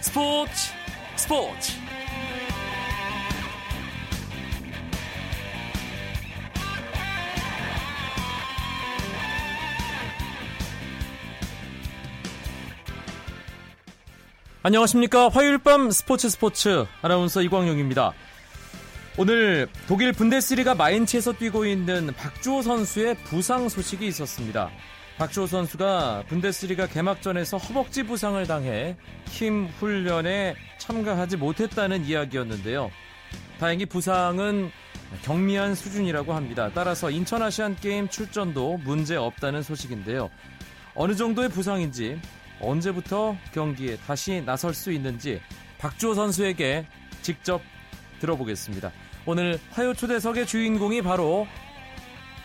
스포츠 스포츠. 안녕하십니까. 화요일 밤 스포츠 스포츠. 아나운서 이광용입니다. 오늘 독일 분데스리가 마인츠에서 뛰고 있는 박주호 선수의 부상 소식이 있었습니다 박주호 선수가 분데스리가 개막전에서 허벅지 부상을 당해 팀 훈련에 참가하지 못했다는 이야기였는데요. 다행히 부상은 경미한 수준이라고 합니다. 따라서 인천 아시안 게임 출전도 문제 없다는 소식인데요. 어느 정도의 부상인지 언제부터 경기에 다시 나설 수 있는지 박주호 선수에게 직접 들어보겠습니다. 오늘 화요 초대석의 주인공이 바로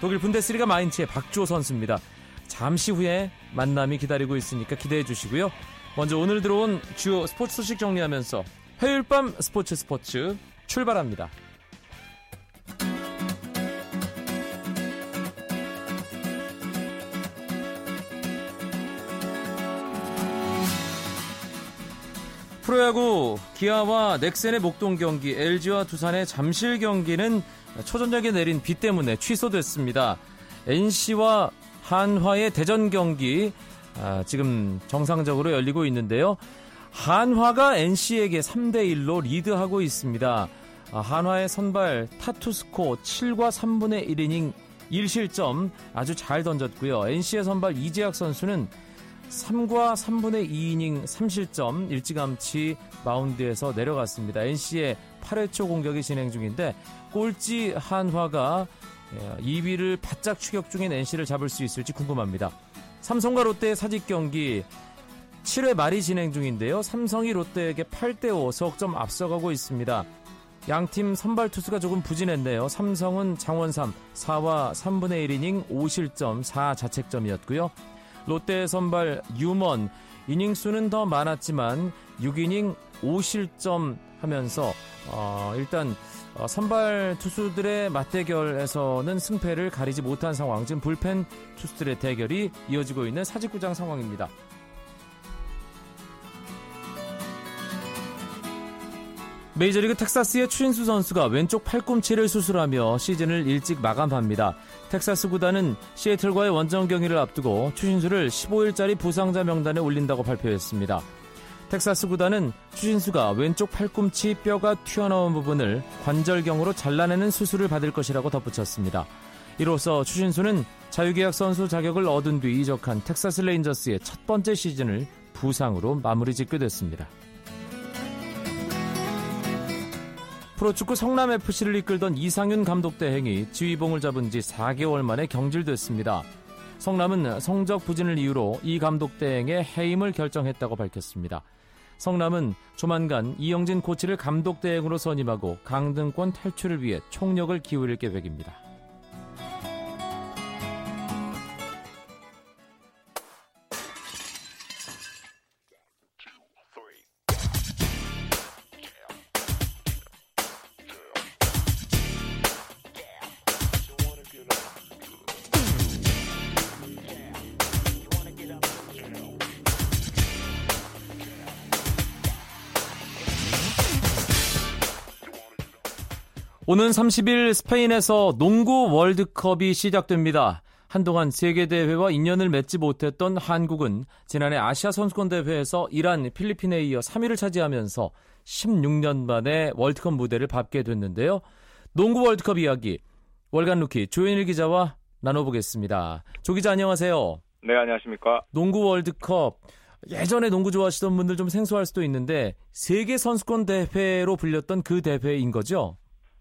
독일 분데스리가 마인츠의 박주호 선수입니다. 잠시 후에 만남이 기다리고 있으니까 기대해 주시고요. 먼저 오늘 들어온 주요 스포츠 소식 정리하면서 화요일 밤 스포츠 스포츠 출발합니다. 프로야구 기아와 넥센의 목동 경기, LG와 두산의 잠실 경기는 초저녁에 내린 비 때문에 취소됐습니다. NC와 한화의 대전 경기 아, 지금 정상적으로 열리고 있는데요. 한화가 NC에게 3대 1로 리드하고 있습니다. 아, 한화의 선발 타투스코 7과 3분의 1이닝 1실점 아주 잘 던졌고요. NC의 선발 이재학 선수는 3과 3분의 2이닝 3실점 일찌감치 마운드에서 내려갔습니다. NC의 8회 초 공격이 진행 중인데 꼴찌 한화가 2위를 예, 바짝 추격 중인 NC를 잡을 수 있을지 궁금합니다. 삼성과 롯데의 사직 경기 7회 말이 진행 중인데요. 삼성이 롯데에게 8대 5 석점 앞서가고 있습니다. 양팀 선발 투수가 조금 부진했네요. 삼성은 장원삼 4와 3분의 1이닝 5실점 4자책점이었고요. 롯데 선발 유먼 이닝 수는 더 많았지만 6이닝 5실점 하면서 어, 일단 어, 선발 투수들의 맞대결에서는 승패를 가리지 못한 상황, 지금 불펜 투수들의 대결이 이어지고 있는 사직구장 상황입니다. 메이저리그 텍사스의 추인수 선수가 왼쪽 팔꿈치를 수술하며 시즌을 일찍 마감합니다. 텍사스 구단은 시애틀과의 원정 경기를 앞두고 추신수를 15일짜리 부상자 명단에 올린다고 발표했습니다. 텍사스 구단은 추신수가 왼쪽 팔꿈치 뼈가 튀어나온 부분을 관절경으로 잘라내는 수술을 받을 것이라고 덧붙였습니다. 이로써 추신수는 자유계약 선수 자격을 얻은 뒤 이적한 텍사스 레인저스의 첫 번째 시즌을 부상으로 마무리 짓게 됐습니다. 프로축구 성남FC를 이끌던 이상윤 감독 대행이 지휘봉을 잡은 지 4개월 만에 경질됐습니다. 성남은 성적 부진을 이유로 이 감독 대행의 해임을 결정했다고 밝혔습니다. 성남은 조만간 이영진 코치를 감독 대행으로 선임하고 강등권 탈출을 위해 총력을 기울일 계획입니다. 오는 30일 스페인에서 농구 월드컵이 시작됩니다. 한동안 세계대회와 인연을 맺지 못했던 한국은 지난해 아시아 선수권 대회에서 이란, 필리핀에 이어 3위를 차지하면서 16년 만에 월드컵 무대를 밟게 됐는데요. 농구 월드컵 이야기 월간 루키 조현일 기자와 나눠보겠습니다. 조 기자 안녕하세요. 네 안녕하십니까. 농구 월드컵 예전에 농구 좋아하시던 분들 좀 생소할 수도 있는데 세계 선수권 대회로 불렸던 그 대회인 거죠?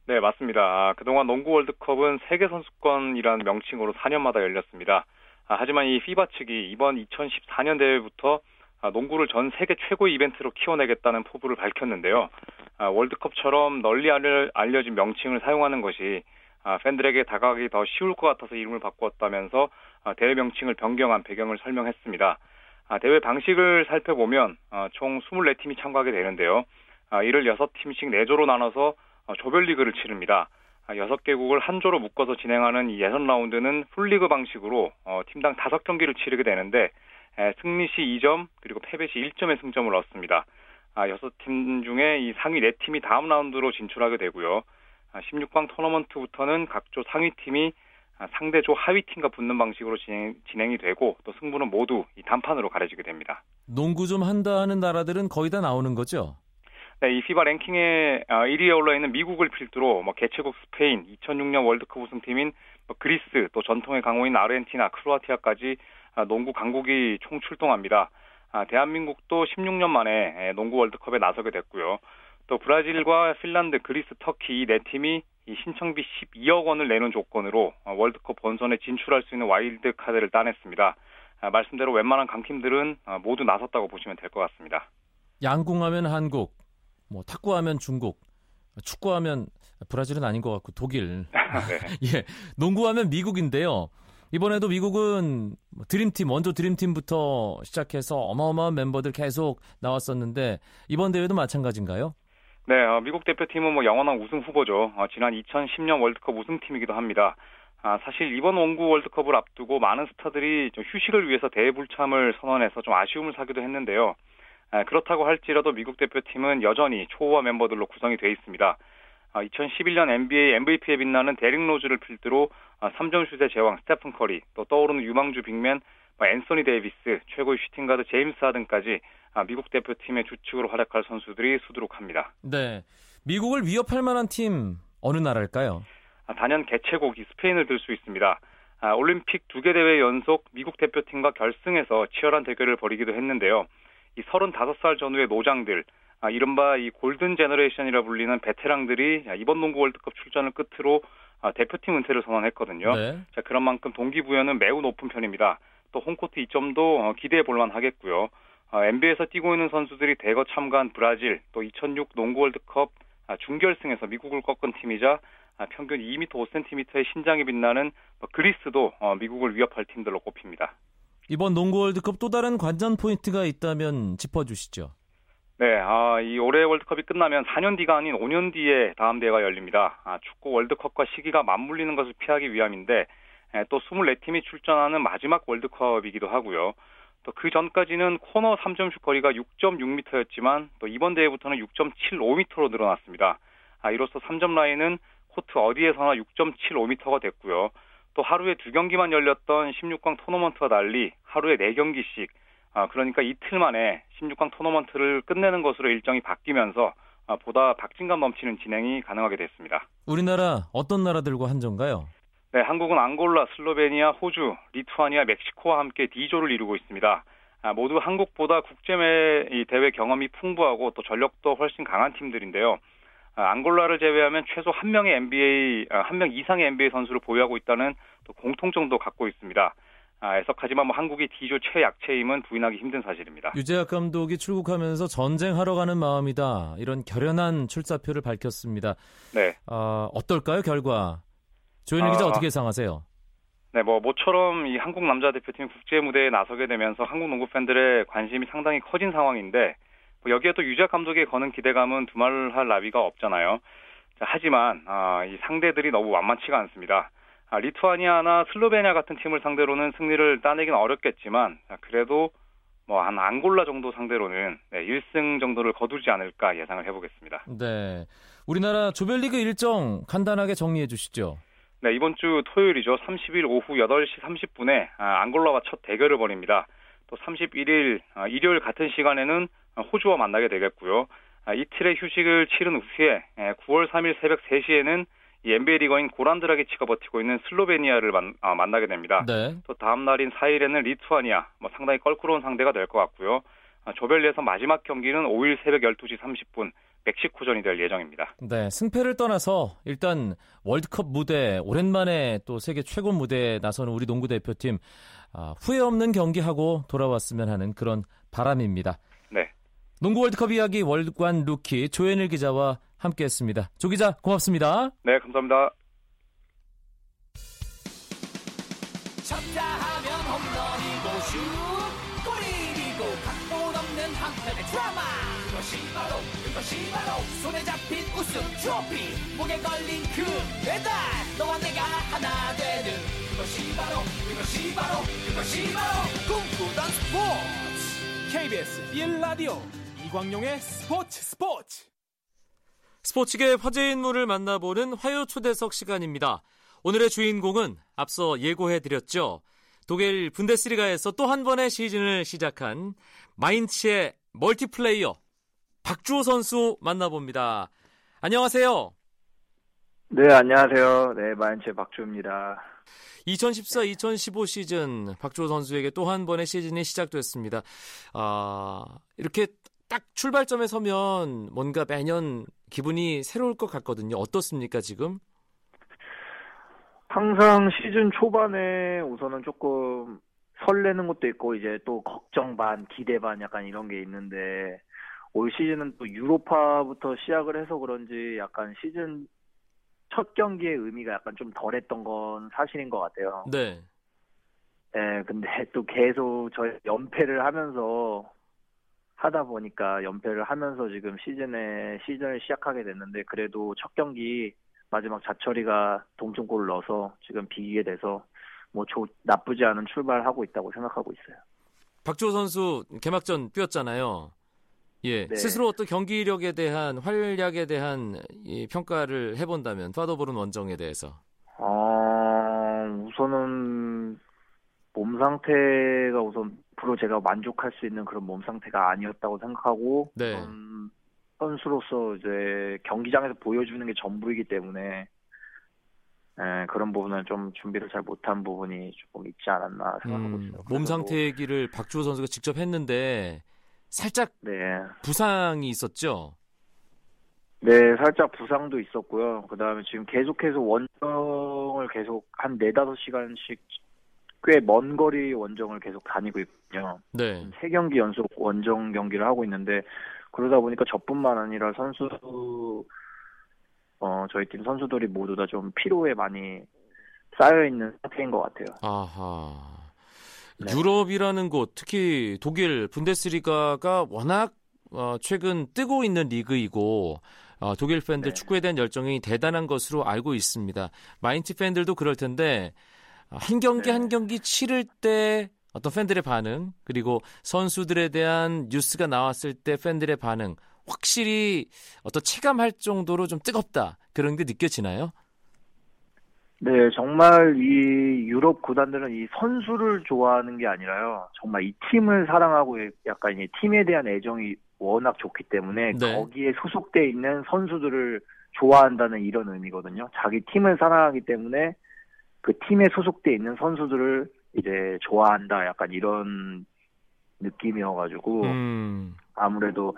네, 맞습니다. 아, 그동안 농구 월드컵은 세계 선수권이라는 명칭으로 4년마다 열렸습니다. 아, 하지만 이 피바 측이 이번 2014년 대회부터 아, 농구를 전 세계 최고 이벤트로 키워내겠다는 포부를 밝혔는데요. 아, 월드컵처럼 널리 알려진 명칭을 사용하는 것이 아, 팬들에게 다가가기 더 쉬울 것 같아서 이름을 바꾸었다면서 아, 대회 명칭을 변경한 배경을 설명했습니다. 아, 대회 방식을 살펴보면 아, 총 24팀이 참가하게 되는데요. 아, 이를 6팀씩 4조로 나눠서 어, 조별리그를 치릅니다. 6개국을 아, 한 조로 묶어서 진행하는 이 예선 라운드는 풀리그 방식으로 어, 팀당 5경기를 치르게 되는데 승리 시 2점 그리고 패배 시 1점의 승점을 얻습니다. 아, 6팀 중에 이 상위 4팀이 다음 라운드로 진출하게 되고요. 16강 아, 토너먼트부터는 각조 상위 팀이 아, 상대조 하위 팀과 붙는 방식으로 진행, 진행이 되고 또 승부는 모두 이 단판으로 가려지게 됩니다. 농구 좀 한다 하는 나라들은 거의 다 나오는 거죠? 네, 이 FIBA 랭킹에 1위에 아, 올라 있는 미국을 필두로 뭐 개최국 스페인, 2006년 월드컵 우승팀인 뭐 그리스, 또 전통의 강호인 아르헨티나, 크로아티아까지 농구 강국이 총 출동합니다. 대한민국도 16년 만에 농구 월드컵에 나서게 됐고요. 또 브라질과 핀란드, 그리스, 터키 이 네 팀이 이 신청비 12억 원을 내는 조건으로 어, 월드컵 본선에 진출할 수 있는 와일드 카드를 따냈습니다. 아, 말씀대로 웬만한 강팀들은 어, 모두 나섰다고 보시면 될 것 같습니다. 양궁하면 한국, 뭐 탁구하면 중국, 축구하면 브라질은 아닌 것 같고 독일. 네. 예, 농구하면 미국인데요. 이번에도 미국은 뭐 드림팀, 원조 드림팀부터 시작해서 어마어마한 멤버들 계속 나왔었는데 이번 대회도 마찬가지인가요? 네, 어, 미국 대표팀은 뭐 영원한 우승 후보죠. 어, 지난 2010년 월드컵 우승팀이기도 합니다. 아, 사실 이번 농구 월드컵을 앞두고 많은 스타들이 좀 휴식을 위해서 대불참을 선언해서 좀 아쉬움을 사기도 했는데요. 아, 그렇다고 할지라도 미국 대표팀은 여전히 초호화 멤버들로 구성이 돼 있습니다. 아, 2011년 NBA MVP에 빛나는 데릭 로즈를 필두로 아, 3점 슛의 제왕 스테픈 커리, 또 떠오르는 유망주 big man 뭐 앤소니 데이비스, 최고의 슈팅 가드 제임스 하든까지 아, 미국 대표팀의 주축으로 활약할 선수들이 수두룩합니다. 네. 미국을 위협할 만한 팀 어느 나라일까요? 아, 단연 개최국인 스페인을 들 수 있습니다. 아, 올림픽 두 개 대회 연속 미국 대표팀과 결승에서 치열한 대결을 벌이기도 했는데요. 이 35살 전후의 노장들, 아, 이른바 이 golden generation이라 불리는 베테랑들이 이번 농구 월드컵 출전을 끝으로 아, 대표팀 은퇴를 선언했거든요. 네. 자, 그런 만큼 동기부여는 매우 높은 편입니다. 또 홈코트 이점도 어, 기대해 볼 만 하겠고요. NBA에서 어, 뛰고 있는 선수들이 대거 참가한 브라질, 또 2006 농구 월드컵 아, 준결승에서 미국을 꺾은 팀이자 아, 평균 2m 5cm의 신장이 빛나는 뭐 그리스도 어, 미국을 위협할 팀들로 꼽힙니다. 이번 농구 월드컵 또 다른 관전 포인트가 있다면 짚어주시죠. 네, 아, 이 올해 월드컵이 끝나면 4년 뒤가 아닌 5년 뒤에 다음 대회가 열립니다. 아, 축구 월드컵과 시기가 맞물리는 것을 피하기 위함인데 에, 또 24팀이 출전하는 마지막 월드컵이기도 하고요. 또 그 전까지는 코너 3점슛 거리가 6.6m였지만 또 이번 대회부터는 6.75m로 늘어났습니다. 아, 이로써 3점 라인은 코트 어디에서나 6.75m가 됐고요. 또 하루에 두 경기만 열렸던 16강 토너먼트와 달리 하루에 4경기씩 아, 그러니까 이틀 만에 16강 토너먼트를 끝내는 것으로 일정이 바뀌면서 아, 보다 박진감 넘치는 진행이 가능하게 됐습니다. 우리나라 어떤 나라들과 한정가요? 네, 한국은 앙골라, 슬로베니아, 호주, 리투아니아, 멕시코와 함께 D조를 이루고 있습니다. 아, 모두 한국보다 국제매 대회 경험이 풍부하고 또 전력도 훨씬 강한 팀들인데요. 아, 앙골라를 제외하면 최소 한 명의 NBA, 아, 한명 이상의 NBA 선수를 보유하고 있다는 또 공통점도 갖고 있습니다. 아, 애석하지만 뭐 한국이 D조 최약체임은 부인하기 힘든 사실입니다. 유재학 감독이 출국하면서 전쟁하러 가는 마음이다. 이런 결연한 출사표를 밝혔습니다. 네. 어, 어떨까요, 결과? 조현일 기자 아, 어떻게 예상하세요? 네, 뭐 모처럼 이 한국 남자 대표팀 국제 무대에 나서게 되면서 한국 농구 팬들의 관심이 상당히 커진 상황인데 뭐 여기에 또 유작 감독의 거는 기대감은 두말할 나위가 없잖아요. 자, 하지만 아, 이 상대들이 너무 완만치가 않습니다. 아, 리투아니아나 슬로베니아 같은 팀을 상대로는 승리를 따내긴 어렵겠지만 아, 그래도 뭐 한 앙골라 정도 상대로는 네, 1승 정도를 거두지 않을까 예상을 해보겠습니다. 네, 우리나라 조별리그 일정 간단하게 정리해 주시죠. 네, 이번 주 토요일이죠. 30일 오후 8시 30분에 아, 앙골라와 첫 대결을 벌입니다. 또 31일 아, 일요일 같은 시간에는 호주와 만나게 되겠고요. 아, 이틀의 휴식을 치른 후에 9월 3일 새벽 3시에는 이 NBA 리거인 고란드라기치가 버티고 있는 슬로베니아를 만, 아, 나게 됩니다. 네. 또 다음 날인 4일에는 리투아니아, 뭐 상당히 껄끄러운 상대가 될 것 같고요. 아, 조별리그에서 마지막 경기는 5일 새벽 12시 30분 멕시코전이 될 예정입니다. 네, 승패를 떠나서 일단 월드컵 무대 오랜만에 또 세계 최고 무대에 나서는 우리 농구 대표팀 아, 후회 없는 경기하고 돌아왔으면 하는 그런 바람입니다. 네. 농구 월드컵 이야기 월간 루키 조현일 기자와 함께했습니다. 조 기자 고맙습니다. 네, 감사합니다. 쳤다 하면 홈런이고 슛 그것이 바로 그것이 바로. 손에 잡힌 우승 트로피 목에 걸린 그 배달. 너와 내가 하나 되는 그것이 바로 그것이 바로 그것이 바로. 꿈꾸던 스포츠. KBS 1라디오 이광용의 스포츠 스포츠. 스포츠계 화제 인물을 만나보는 화요 초대석 시간입니다. 오늘의 주인공은 앞서 예고해드렸죠. 독일 분데스리가에서 또 한 번의 시즌을 시작한 마인츠의 멀티플레이어 박주호 선수 만나봅니다. 안녕하세요. 네, 안녕하세요. 네, 마인츠의 박주호입니다. 2014-2015 시즌 박주호 선수에게 또 한 번의 시즌이 시작됐습니다. 아, 이렇게 딱 출발점에 서면 뭔가 매년 기분이 새로울 것 같거든요. 어떻습니까, 지금? 항상 시즌 초반에 우선은 조금 설레는 것도 있고 이제 또 걱정 반, 기대 반 약간 이런 게 있는데 올 시즌은 또 유로파부터 시작을 해서 그런지 약간 시즌 첫 경기의 의미가 약간 좀 덜했던 건 사실인 것 같아요. 네. 예, 근데 또 계속 저희 연패를 하면서 하다 보니까 연패를 하면서 지금 시즌에 시즌을 시작하게 됐는데 그래도 첫 경기 마지막 자철이가 동점골을 넣어서 지금 비기게 돼서 뭐 조, 나쁘지 않은 출발하고 있다고 생각하고 있어요. 박주호 선수 개막전 뛰었잖아요. 예, 네. 스스로 어떤 경기력에 대한 활약에 대한 이 평가를 해본다면 파도보른 원정에 대해서 어, 우선은 몸 상태가 우선 프로 제가 만족할 수 있는 그런 몸 상태가 아니었다고 생각하고 네. 음, 선수로서 이제 경기장에서 보여주는 게 전부이기 때문에 예, 그런 부분은 좀 준비를 잘 못한 부분이 조금 있지 않았나 생각하고 음, 있어요. 몸 그래서 상태 얘기를 박주호 선수가 직접 했는데 살짝 뭐, 네, 부상이 있었죠. 네, 살짝 부상도 있었고요. 그 다음에 지금 계속해서 원정을 계속 한 네다섯 시간씩 꽤 먼 거리 원정을 계속 다니고 있거든요. 네. 세 경기 연속 원정 경기를 하고 있는데 그러다 보니까 저뿐만 아니라 선수 어 저희 팀 선수들이 모두 다 좀 피로에 많이 쌓여 있는 상태인 것 같아요. 아하. 네. 유럽이라는 곳, 특히 독일 분데스리가가 워낙 어, 최근 뜨고 있는 리그이고 어, 독일 팬들 네. 축구에 대한 열정이 대단한 것으로 알고 있습니다. 마인츠 팬들도 그럴 텐데 어, 한 경기 네. 한 경기 치를 때 어떤 팬들의 반응 그리고 선수들에 대한 뉴스가 나왔을 때 팬들의 반응 확실히 어떤 체감할 정도로 좀 뜨겁다 그런 게 느껴지나요? 네, 정말 이 유럽 구단들은 이 선수를 좋아하는 게 아니라요. 정말 이 팀을 사랑하고 약간 이 팀에 대한 애정이 워낙 좋기 때문에 네. 거기에 소속돼 있는 선수들을 좋아한다는 이런 의미거든요. 자기 팀을 사랑하기 때문에 그 팀에 소속돼 있는 선수들을 이제 좋아한다. 약간 이런 느낌이어가지고 음, 아무래도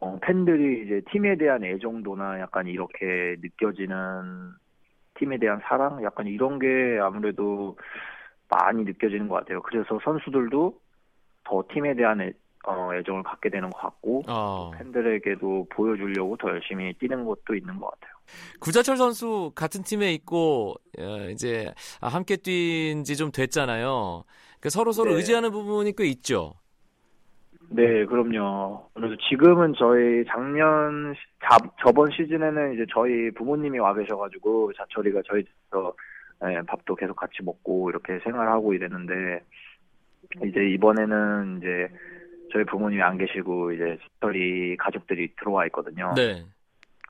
어, 팬들이 이제 팀에 대한 애정도나 약간 이렇게 느껴지는 팀에 대한 사랑 약간 이런 게 아무래도 많이 느껴지는 것 같아요. 그래서 선수들도 더 팀에 대한 애, 어, 애정을 갖게 되는 것 같고 어. 팬들에게도 보여주려고 더 열심히 뛰는 것도 있는 것 같아요. 구자철 선수 같은 팀에 있고 어, 이제 아, 함께 뛴 지 좀 됐잖아요. 그 서로 서로 네. 의지하는 부분이 꽤 있죠. 네, 그럼요. 그래서 지금은 저희 작년, 시- 자, 저번 시즌에는 이제 저희 부모님이 와 계셔가지고 자철이가 저희 집에서 예, 밥도 계속 같이 먹고 이렇게 생활하고 이랬는데 이제 이번에는 이제 저희 부모님이 안 계시고 이제 자철이 가족들이 들어와 있거든요. 네.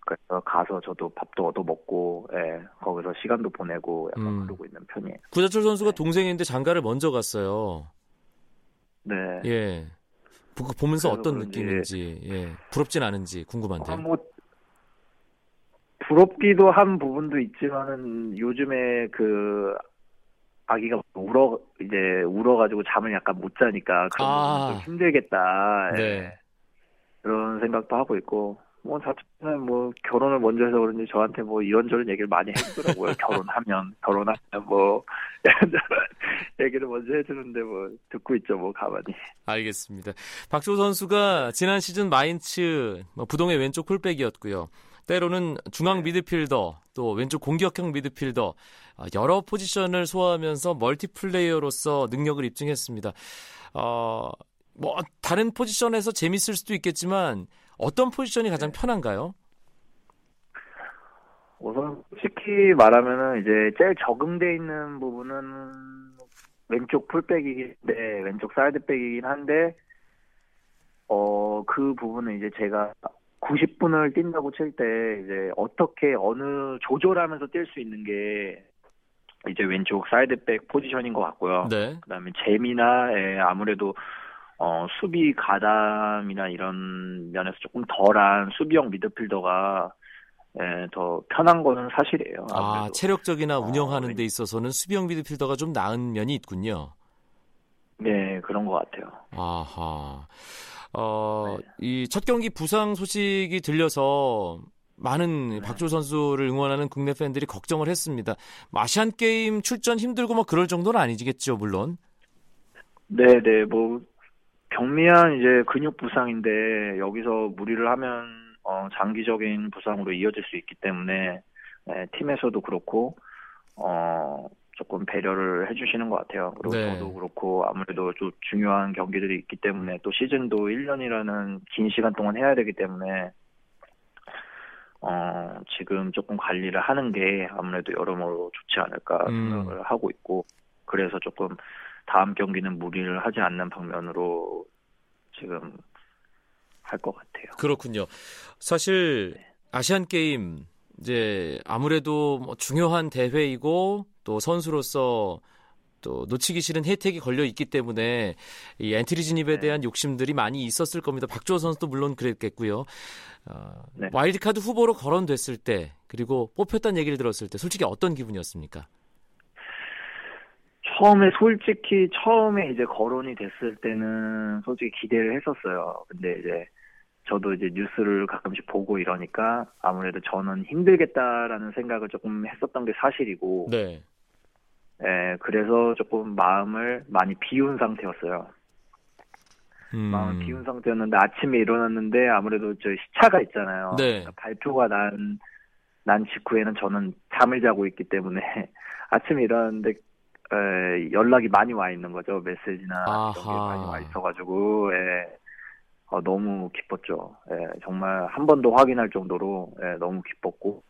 그래서 가서 저도 밥도 얻어 먹고 예, 거기서 시간도 보내고 약간 음. 그러고 있는 편이에요. 구자철 선수가 동생인데 장가를 먼저 갔어요. 네. 예. 보- 보면서 어떤 그런지- 느낌인지 예. 부럽진 않은지 궁금한데. 아, 뭐 부럽기도 한 부분도 있지만은 요즘에 그 아기가 울어 이제 울어가지고 잠을 약간 못 자니까 그런 아. 좀 힘들겠다 예. 네. 그런 생각도 하고 있고 뭐 자체는 뭐 결혼을 먼저 해서 그런지 저한테 뭐 이런저런 얘기를 많이 해주더라고요 결혼하면 결혼하면 뭐 얘기를 먼저 해주는데 뭐 듣고 있죠 뭐 가만히 알겠습니다. 박주호 선수가 지난 시즌 마인츠 뭐 부동의 왼쪽 풀백이었고요. 때로는 중앙 미드필더, 또 왼쪽 공격형 미드필더 아, 여러 포지션을 소화하면서 멀티플레이어로서 능력을 입증했습니다. 어, 뭐 다른 포지션에서 재밌을 수도 있겠지만 어떤 포지션이 가장 편한가요? 우선 솔직히 말하면은 이제 제일 적응돼 있는 부분은 왼쪽 풀백이긴데 왼쪽 사이드백이긴 한데 어, 그 부분은 이제 제가 90분을 뛴다고 칠 때 이제 어떻게 어느 조절하면서 뛸 수 있는 게 이제 왼쪽 사이드백 포지션인 것 같고요. 네. 그다음에 재미나 예, 아무래도 어, 수비 가담이나 이런 면에서 조금 덜한 수비형 미드필더가 예, 더 편한 거는 사실이에요. 아, 아무래도. 체력적이나 어, 운영하는 네. 데 있어서는 수비형 미드필더가 좀 나은 면이 있군요. 네, 그런 것 같아요. 아하. 어, 네. 이첫 경기 부상 소식이 들려서 많은 네. 박조 선수를 응원하는 국내 팬들이 걱정을 했습니다. 뭐 아시안 게임 출전 힘들고 뭐 그럴 정도는 아니겠죠, 물론. 네, 네, 뭐 경미한 이제 근육 부상인데 여기서 무리를 하면 어, 장기적인 부상으로 이어질 수 있기 때문에 예, 팀에서도 그렇고 어, 조금 배려를 해주시는 것 같아요. 그리고 네. 저도 그렇고 아무래도 좀 중요한 경기들이 있기 때문에 또 시즌도 1년이라는 긴 시간 동안 해야 되기 때문에 어, 지금 조금 관리를 하는 게 아무래도 여러모로 좋지 않을까 음. 생각을 하고 있고 그래서 조금 다음 경기는 무리를 하지 않는 방면으로 지금 할 것 같아요. 그렇군요. 사실 아시안 게임 이제 아무래도 뭐 중요한 대회이고 또 선수로서 또 놓치기 싫은 혜택이 걸려 있기 때문에 이 엔트리 진입에 네. 대한 욕심들이 많이 있었을 겁니다. 박주호 선수도 물론 그랬겠고요. 어, 네. 와일드카드 후보로 거론됐을 때 그리고 뽑혔다는 얘기를 들었을 때 솔직히 어떤 기분이었습니까? 처음에 솔직히 처음에 이제 거론이 됐을 때는 솔직히 기대를 했었어요. 근데 이제 저도 이제 뉴스를 가끔씩 보고 이러니까 아무래도 저는 힘들겠다라는 생각을 조금 했었던 게 사실이고, 네. 예, 그래서 조금 마음을 많이 비운 상태였어요. 음. 마음을 비운 상태였는데 아침에 일어났는데 아무래도 저 시차가 있잖아요. 네. 그러니까 발표가 난, 난 직후에는 저는 잠을 자고 있기 때문에 아침에 일어났는데 에, 연락이 많이 와 있는 거죠. 메시지나 이런 게 아하. 많이 와 있어가지고 예, 어, 너무 기뻤죠. 예, 정말 한 번 더 확인할 정도로 예, 너무 기뻤고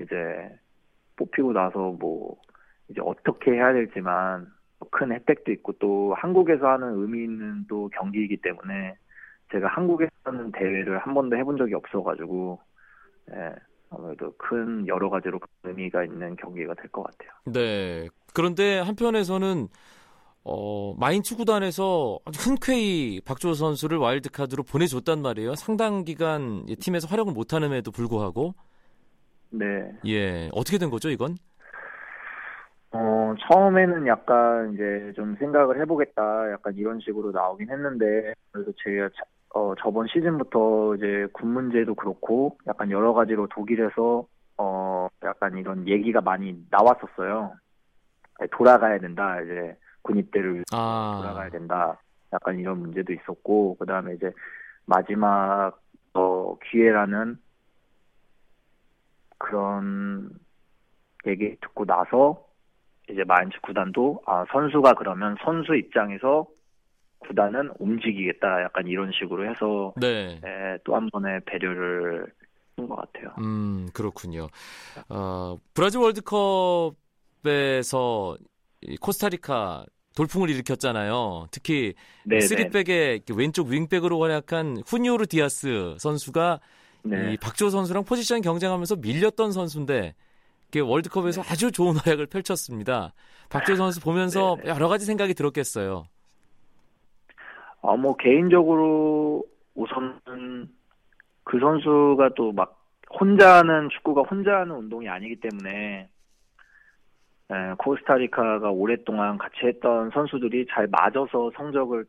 이제 뽑히고 나서 뭐 이제 어떻게 해야 될지만 큰 혜택도 있고 또 한국에서 하는 의미 있는 또 경기이기 때문에 제가 한국에서 하는 대회를 한 번도 해본 적이 없어가지고 예, 아무래도 큰 여러 가지로 큰 의미가 있는 경기가 될 것 같아요. 네. 그런데 한편에서는 어, 마인츠 구단에서 흔쾌히 박주호 선수를 와일드카드로 보내줬단 말이에요. 상당 기간 이 팀에서 활약을 못하는에도 불구하고 네. 예 어떻게 된 거죠 이건? 어, 처음에는 약간 이제 좀 생각을 해보겠다, 약간 이런 식으로 나오긴 했는데, 그래서 제가 자- 어, 저번 시즌부터 이제 군 문제도 그렇고, 약간 여러 가지로 독일에서, 어, 약간 이런 얘기가 많이 나왔었어요. 네, 돌아가야 된다, 이제 군 입대를 위해서 아 돌아가야 된다. 약간 이런 문제도 있었고, 그 다음에 이제 마지막, 어, 기회라는 그런 얘기 듣고 나서 이제 마인츠 구단도 아 선수가 그러면 선수 입장에서 구단은 움직이겠다 약간 이런 식으로 해서 네. 또한 번의 배려를 한 것 같아요. 음 그렇군요. 어, 브라질 월드컵에서 이 코스타리카 돌풍을 일으켰잖아요. 특히 네, 쓰리백의 왼쪽 윙백으로 활약한 후니오르 디아스 선수가 네. 이 박주호 선수랑 포지션 경쟁하면서 밀렸던 선수인데 월드컵에서 아주 좋은 활약을 펼쳤습니다. 박주호 선수 보면서 네, 네. 여러 가지 생각이 들었겠어요. 어, 뭐 개인적으로 우선은 그 선수가 또 막 혼자 하는 축구가 혼자 하는 운동이 아니기 때문에 에, 코스타리카가 오랫동안 같이 했던 선수들이 잘 맞아서 성적을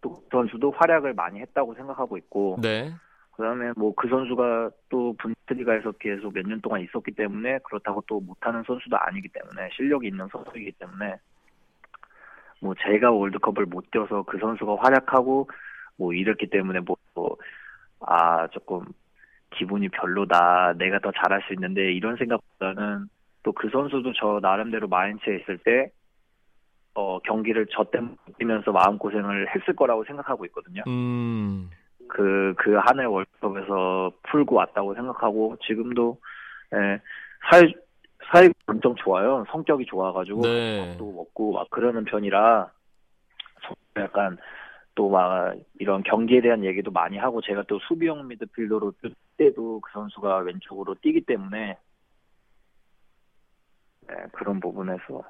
또그 선수도 활약을 많이 했다고 생각하고 있고 네. 그다음에 뭐 그 선수가 또 분트리가에서 계속 몇 년 동안 있었기 때문에 그렇다고 또 못하는 선수도 아니기 때문에 실력이 있는 선수이기 때문에 뭐 제가 월드컵을 못 뛰어서 그 선수가 활약하고 뭐 이랬기 때문에 뭐아 조금 기분이 별로다 내가 더 잘할 수 있는데 이런 생각보다는 또 그 선수도 저 나름대로 마인츠에 있을 때 어, 경기를 저 때문에 뛰면서 마음고생을 했을 거라고 생각하고 있거든요. 음. 그, 그 한 해 월드컵에서 풀고 왔다고 생각하고, 지금도, 예, 사회, 사회 엄청 좋아요. 성격이 좋아가지고, 네. 밥도 먹고 막 그러는 편이라, 저 약간, 또 막 이런 경기에 대한 얘기도 많이 하고 제가 또 수비형 미드필더로 뛸 때도 그 선수가 왼쪽으로 뛰기 때문에 네, 그런 부분에서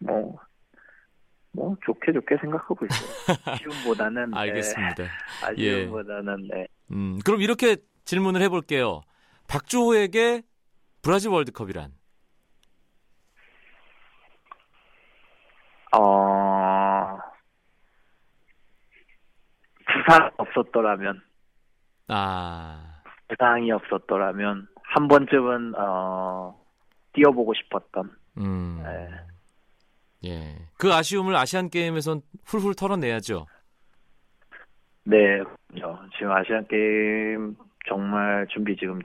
뭐, 뭐 좋게 좋게 생각하고 있어요. 아쉬움보다는 네, 알겠습니다. 아쉬움보다는 네. 음, 그럼 이렇게 질문을 해볼게요. 박주호에게 브라질 월드컵이란? 어, 부상 없었더라면, 아, 부상이 없었더라면, 한 번쯤은, 어, 뛰어보고 싶었던, 음, 네. 예. 그 아쉬움을 아시안 게임에선 훌훌 털어내야죠. 네. 지금 아시안 게임 정말 준비 지금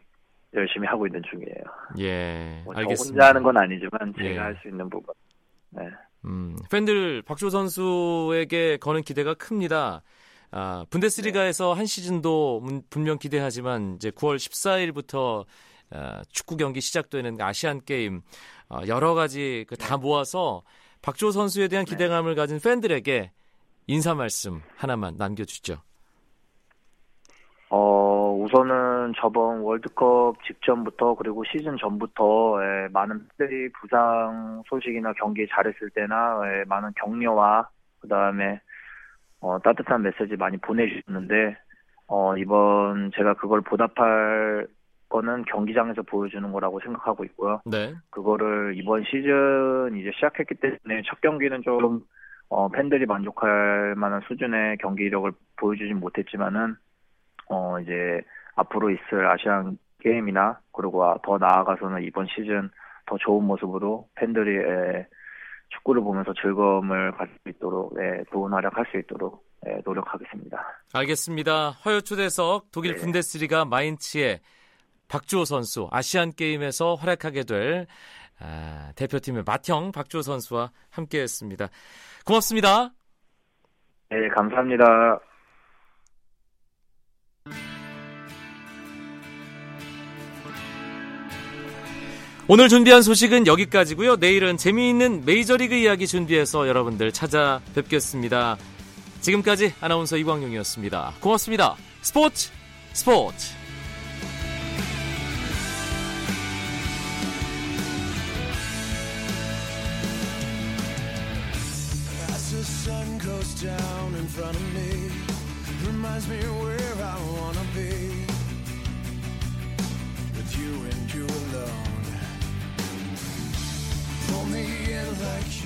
열심히 하고 있는 중이에요. 예, 뭐저 알겠습니다. 혼자 하는 건 아니지만 제가 예. 할수 있는 부분. 네. 음, 팬들 박주호 선수에게 거는 기대가 큽니다. 아, 분데스리가에서 한 시즌도 문- 분명 기대하지만 이제 9월 14일부터 아, 축구 경기 시작되는 아시안 게임 어, 여러 가지 그 다 모아서 박주호 선수에 대한 기대감을 가진 팬들에게 인사 말씀 하나만 남겨주시죠. 어, 우선은 저번 월드컵 직전부터 그리고 시즌 전부터 예, 많은 팬들이 부상 소식이나 경기 잘했을 때나 예, 많은 격려와 그 다음에 어, 따뜻한 메시지 많이 보내주셨는데 어, 이번 제가 그걸 보답할 거는 경기장에서 보여주는 거라고 생각하고 있고요. 네. 그거를 이번 시즌 이제 시작했기 때문에 첫 경기는 좀 어, 팬들이 만족할 만한 수준의 경기력을 보여주진 못했지만은 어 이제 앞으로 있을 아시안 게임이나 그리고 아- 더 나아가서는 이번 시즌 더 좋은 모습으로 팬들이 에, 축구를 보면서 즐거움을 가질 수 있도록 예, 좋은 활약할 수 있도록 예, 노력하겠습니다. 알겠습니다. 화요 초대석 독일 네. 분데스리가 마인츠의 박주호 선수 아시안 게임에서 활약하게 될 아, 대표팀의 맏형 박주호 선수와 함께했습니다. 고맙습니다. 네, 감사합니다. 오늘 준비한 소식은 여기까지고요. 내일은 재미있는 메이저리그 이야기 준비해서 여러분들 찾아뵙겠습니다. 지금까지 아나운서 이광용이었습니다. 고맙습니다. 스포츠 스포츠 down in front of me, reminds me where like